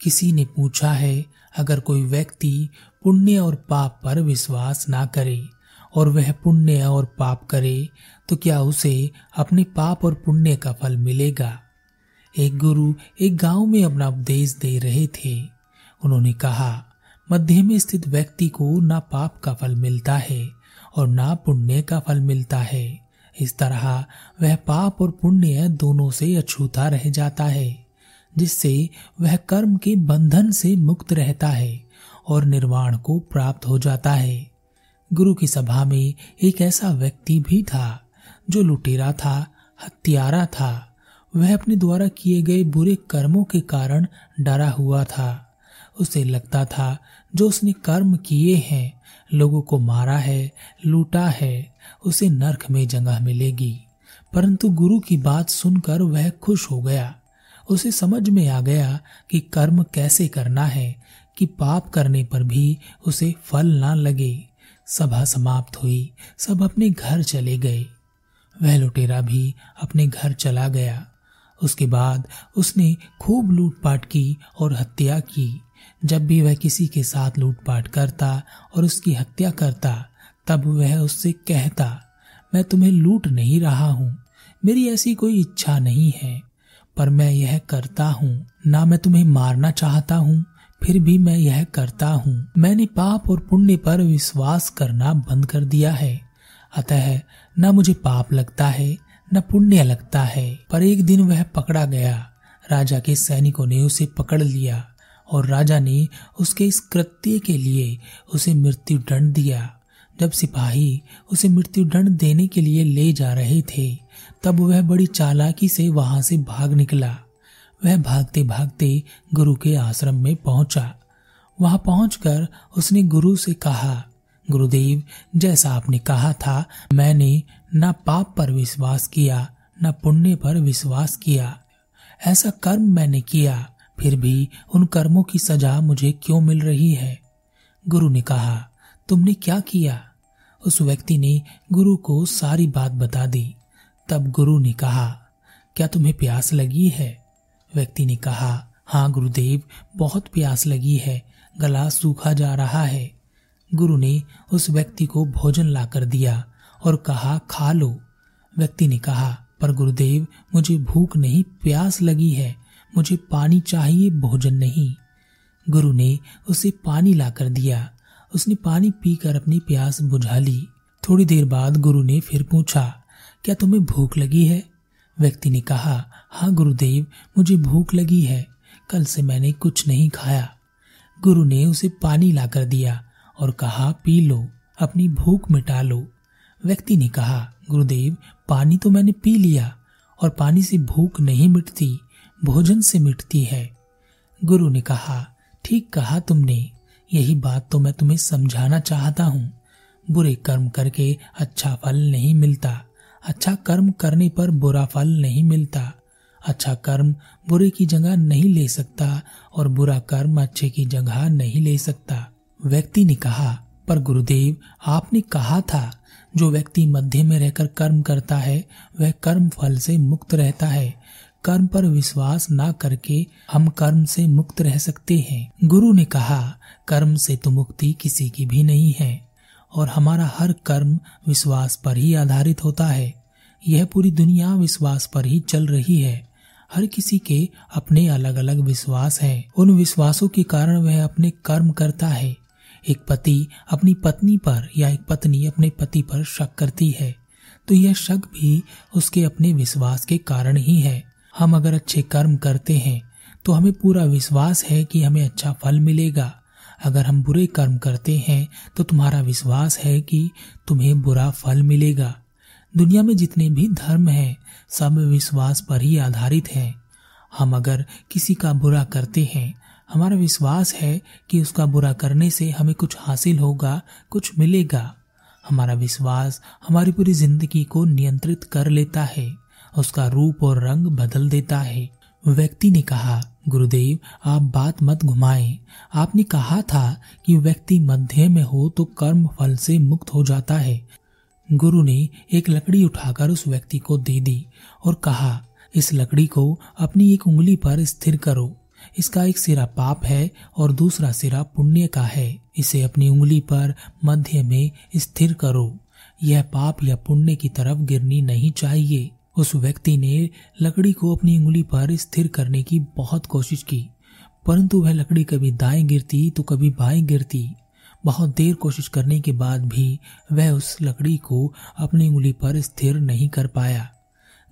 किसी ने पूछा है, अगर कोई व्यक्ति पुण्य और पाप पर विश्वास ना करे और वह पुण्य और पाप करे तो क्या उसे अपने पाप और पुण्य का फल मिलेगा? एक गुरु एक गाँव में अपना उपदेश दे रहे थे। उन्होंने कहा, मध्य में स्थित व्यक्ति को ना पाप का फल मिलता है और ना पुण्य का फल मिलता है। इस तरह वह पाप और पुण्य दोनों से अछूता रह जाता है। जिससे वह कर्म के बंधन से मुक्त रहता है और निर्वाण को प्राप्त हो जाता है। गुरु की सभा में एक ऐसा व्यक्ति भी था, जो लुटेरा था, हत्यारा था। वह अपने द्वारा किए गए बुरे कर्मों के कारण डरा हुआ था। उसे लगता था, जो उसने कर्म किए हैं, लोगों को मारा है, लूटा है, उसे नरक में जगह मिलेगी। परंतु गुरु की बात सुनकर वह खुश हो गया। उसे समझ में आ गया कि कर्म कैसे करना है, कि पाप करने पर भी उसे फल ना लगे। सभा समाप्त हुई, सब अपने घर चले गए। वह लुटेरा भी अपने घर चला गया। उसके बाद उसने खूब लूटपाट की और हत्या की। जब भी वह किसी के साथ लूटपाट करता और उसकी हत्या करता, तब वह उससे कहता, मैं तुम्हें लूट नहीं रहा हूँ। मेरी ऐसी कोई इच्छा नहीं है। पर मैं यह करता हूँ। ना मैं तुम्हें मारना चाहता हूँ, फिर भी मैं यह करता हूँ। मैंने पाप और पुण्य पर विश्वास करना बंद कर दिया है। अतः न मुझे पाप लगता है, न पुण्य लगता है। पर एक दिन वह पकड़ा गया। राजा के सैनिकों ने उसे पकड़ लिया और राजा ने उसके इस कृत्य के लिए उसे मृत्यु दंड दिया। जब सिपाही उसे मृत्यु दंड देने के लिए ले जा रहे थे, तब वह बड़ी चालाकी से वहाँ से भाग निकला। वह भागते भागते गुरु के आश्रम में पहुँचा। वहाँ पहुंचकर उसने गुरु से कहा, गुरुदेव, जैसा आपने कहा था, मैंने न पाप पर विश्वास किया, न पुण्य पर विश्वास किया। ऐसा कर्म मैंने किया, फिर भी उन कर्मों की सजा मुझे क्यों मिल रही है? गुरु ने कहा, तुमने क्या किया? उस व्यक्ति ने गुरु को सारी बात बता दी। तब गुरु ने कहा, क्या तुम्हें प्यास लगी है? व्यक्ति ने कहा हाँ गुरुदेव, बहुत प्यास लगी है, गला सूखा जा रहा है। गुरु ने उस व्यक्ति को भोजन लाकर दिया और कहा, खा लो। व्यक्ति ने कहा, पर गुरुदेव, मुझे भूख नहीं, प्यास लगी है, मुझे पानी चाहिए, भोजन नहीं। गुरु ने उसे पानी लाकर दिया। उसने पानी पीकर अपनी प्यास बुझा ली। थोड़ी देर बाद गुरु ने फिर पूछा, क्या तुम्हें भूख लगी है? व्यक्ति ने कहा हाँ गुरुदेव, मुझे भूख लगी है। कल से मैंने कुछ नहीं खाया। गुरु ने उसे पानी लाकर दिया और कहा, पी लो, अपनी भूख मिटा लो। व्यक्ति ने कहा, गुरुदेव, पानी तो मैंने पी लिया और पानी से भूख नहीं मिटती, भोजन से मिटती है। गुरु ने कहा, ठीक कहा तुमने। यही बात तो मैं तुम्हें समझाना चाहता हूँ। बुरे कर्म करके अच्छा फल नहीं मिलता। अच्छा कर्म करने पर बुरा फल नहीं मिलता। अच्छा कर्म बुरे की जगह नहीं ले सकता और बुरा कर्म अच्छे की जगह नहीं ले सकता। व्यक्ति ने कहा, पर गुरुदेव, आपने कहा था, जो व्यक्ति मध्य में रहकर कर्म करता है, वह कर्म फल से मुक्त रहता है। कर्म पर विश्वास ना करके हम कर्म से मुक्त रह सकते हैं। गुरु ने कहा, कर्म से तो मुक्ति किसी की भी नहीं है, और हमारा हर कर्म विश्वास पर ही आधारित होता है। यह पूरी दुनिया विश्वास पर ही चल रही है। हर किसी के अपने अलग अलग विश्वास हैं। उन विश्वासों के कारण वह अपने कर्म करता है। एक पति अपनी पत्नी पर या एक पत्नी अपने पति पर शक करती है तो यह शक भी उसके अपने विश्वास के कारण ही है। हम अगर अच्छे कर्म करते हैं तो हमें पूरा विश्वास है कि हमें अच्छा फल मिलेगा। अगर हम बुरे कर्म करते हैं तो तुम्हारा विश्वास है कि तुम्हें बुरा फल मिलेगा। दुनिया में जितने भी धर्म हैं, सब विश्वास पर ही आधारित हैं। हम अगर किसी का बुरा करते हैं, हमारा विश्वास है कि उसका बुरा करने से हमें कुछ हासिल होगा, कुछ मिलेगा। हमारा विश्वास हमारी पूरी ज़िंदगी को नियंत्रित कर लेता है। उसका रूप और रंग बदल देता है। व्यक्ति ने कहा, गुरुदेव, आप बात मत घुमाएँ। आपने कहा था कि व्यक्ति मध्य में हो तो कर्म फल से मुक्त हो जाता है। गुरु ने एक लकड़ी उठाकर उस व्यक्ति को दे दी और कहा, इस लकड़ी को अपनी एक उंगली पर स्थिर करो। इसका एक सिरा पाप है और दूसरा सिरा पुण्य का है। इसे अपनी उंगली पर मध्य में स्थिर करो। यह पाप या पुण्य की तरफ़ गिरनी नहीं चाहिए। उस व्यक्ति ने लकड़ी को अपनी उंगली पर स्थिर करने की बहुत कोशिश की, परंतु वह लकड़ी कभी दाएँ गिरती तो कभी बाएँ गिरती। बहुत देर कोशिश करने के बाद भी वह उस लकड़ी को अपनी उंगली पर स्थिर नहीं कर पाया।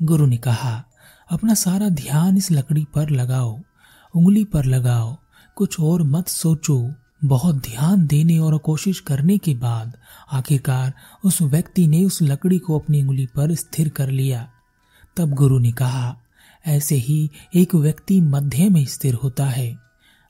गुरु ने कहा, अपना सारा ध्यान इस लकड़ी पर लगाओ, उंगली पर लगाओ, कुछ और मत सोचो। बहुत ध्यान देने और कोशिश करने के बाद आखिरकार उस व्यक्ति ने उस लकड़ी को अपनी उंगली पर स्थिर कर लिया। तब गुरु ने कहा, ऐसे ही एक व्यक्ति मध्य में स्थिर होता है।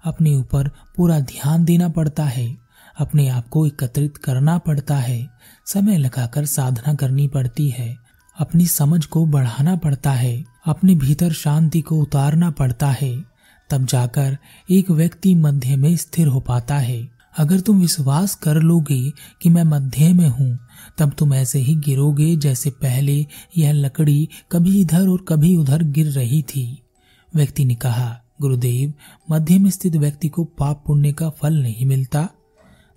अपने ऊपर पूरा ध्यान देना पड़ता है। अपने आप को एकत्रित करना पड़ता है। समय लगाकर साधना करनी पड़ती है। अपनी समझ को बढ़ाना पड़ता है। अपने भीतर शांति को उतारना पड़ता है। तब जाकर एक व्यक्ति मध्य में स्थिर हो पाता है। अगर तुम विश्वास कर लोगे कि मैं मध्य में हूँ, तब तुम ऐसे ही गिरोगे जैसे पहले यह लकड़ी कभी इधर और कभी उधर गिर रही थी। व्यक्ति ने कहा, गुरुदेव, मध्य में स्थित व्यक्ति को पाप पुण्य का फल नहीं मिलता?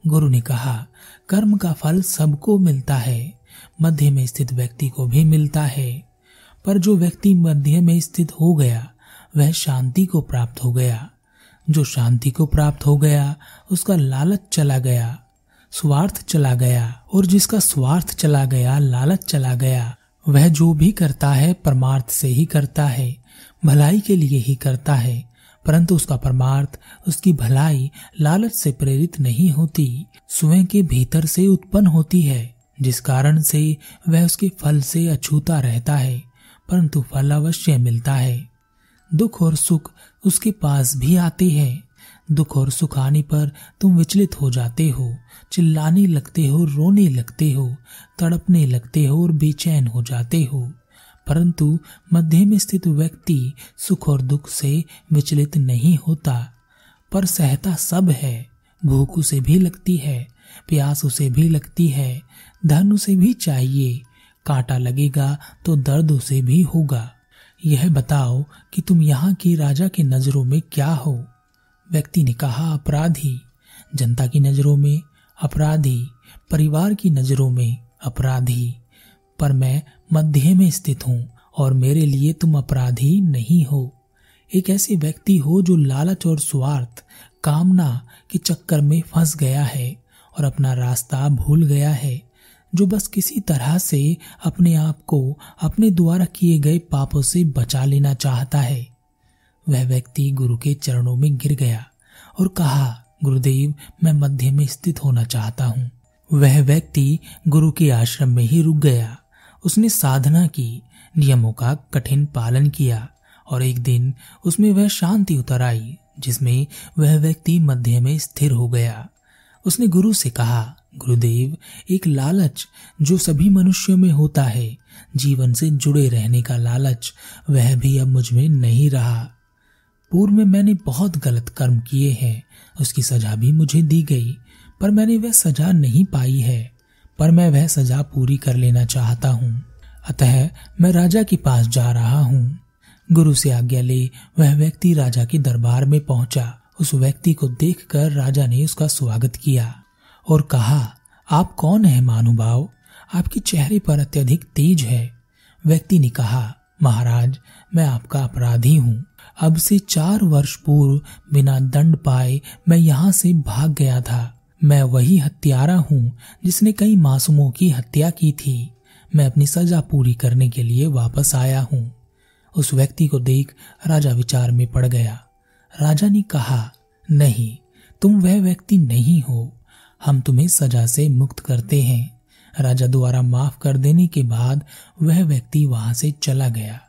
गुरु ने कहा, कर्म का फल सबको मिलता है, मध्य में स्थित व्यक्ति को भी मिलता है। पर जो व्यक्ति मध्य में स्थित हो गया, वह शांति को प्राप्त हो गया। जो शांति को प्राप्त हो गया, उसका लालच चला गया, स्वार्थ चला गया, और जिसका स्वार्थ चला गया, लालच चला गया, वह जो भी करता है, परमार्थ से ही करता है, भलाई के लिए ही करता है, परंतु उसका परमार्थ, उसकी भलाई लालच से प्रेरित नहीं होती, स्वयं के भीतर से उत्पन्न होती है, जिस कारण से वह उसके फल से अछूता रहता है, परंतु फल अवश्य मिलता है। दुख और सुख उसके पास भी आते हैं। दुख और सुख आने पर तुम विचलित हो जाते हो। चिल्लाने लगते हो, रोने लगते हो, तड़पने लगते हो और बेचैन हो जाते हो। परंतु मध्य में स्थित व्यक्ति सुख और दुख से विचलित नहीं होता। पर सहता सब है। भूख उसे भी लगती है, प्यास उसे भी लगती है, धन उसे भी चाहिए। कांटा लगेगा तो दर्द उसे भी होगा। यह बताओ कि तुम यहाँ के राजा की नज़रों में क्या हो? व्यक्ति ने कहा, अपराधी। जनता की नज़रों में अपराधी। परिवार की नज़रों में अपराधी। पर मैं मध्य में स्थित हूँ और मेरे लिए तुम अपराधी नहीं हो। एक ऐसे व्यक्ति हो जो लालच और स्वार्थ, कामना के चक्कर में फंस गया है और अपना रास्ता भूल गया है। जो बस किसी तरह से अपने आप को अपने द्वारा किए गए पापों से बचा लेना चाहता है। वह व्यक्ति गुरु के चरणों में गिर गया और कहा, गुरुदेव, मैं मध्य में स्थित होना चाहता हूँ। वह व्यक्ति गुरु के आश्रम में ही रुक गया। उसने साधना की, नियमों का कठिन पालन किया और एक दिन उसमें वह शांति उतर आई, जिसमें वह व्यक्ति मध्य में स्थिर हो गया। उसने गुरु से कहा गुरुदेव, एक लालच जो सभी मनुष्यों में होता है, जीवन से जुड़े रहने का लालच, वह भी अब मुझमें नहीं रहा। पूर्व में मैंने बहुत गलत कर्म किए हैं, उसकी सजा भी मुझे दी गई, पर मैंने वह सजा नहीं पाई है, पर मैं वह सजा पूरी कर लेना चाहता हूँ। अतः मैं राजा के पास जा रहा हूँ। गुरु से आज्ञा ले, वह व्यक्ति राजा के दरबार में पहुँचा। उस व्यक्ति को देखकर राजा ने उसका स्वागत किया। और कहा, आप कौन है मानुभाव आपके चेहरे पर अत्यधिक तेज है। व्यक्ति ने कहा, महाराज, मैं आपका अपराधी हूँ। अब से चार वर्ष पूर्व बिना दंड पाए मैं यहाँ से भाग गया था। मैं वही हत्यारा हूँ जिसने कई मासूमों की हत्या की थी। मैं अपनी सजा पूरी करने के लिए वापस आया हूँ। उस व्यक्ति को देख राजा विचार में पड़ गया। राजा ने कहा, नहीं, तुम वह व्यक्ति नहीं हो। हम तुम्हें सजा से मुक्त करते हैं। राजा द्वारा माफ़ कर देने के बाद वह व्यक्ति वहाँ से चला गया।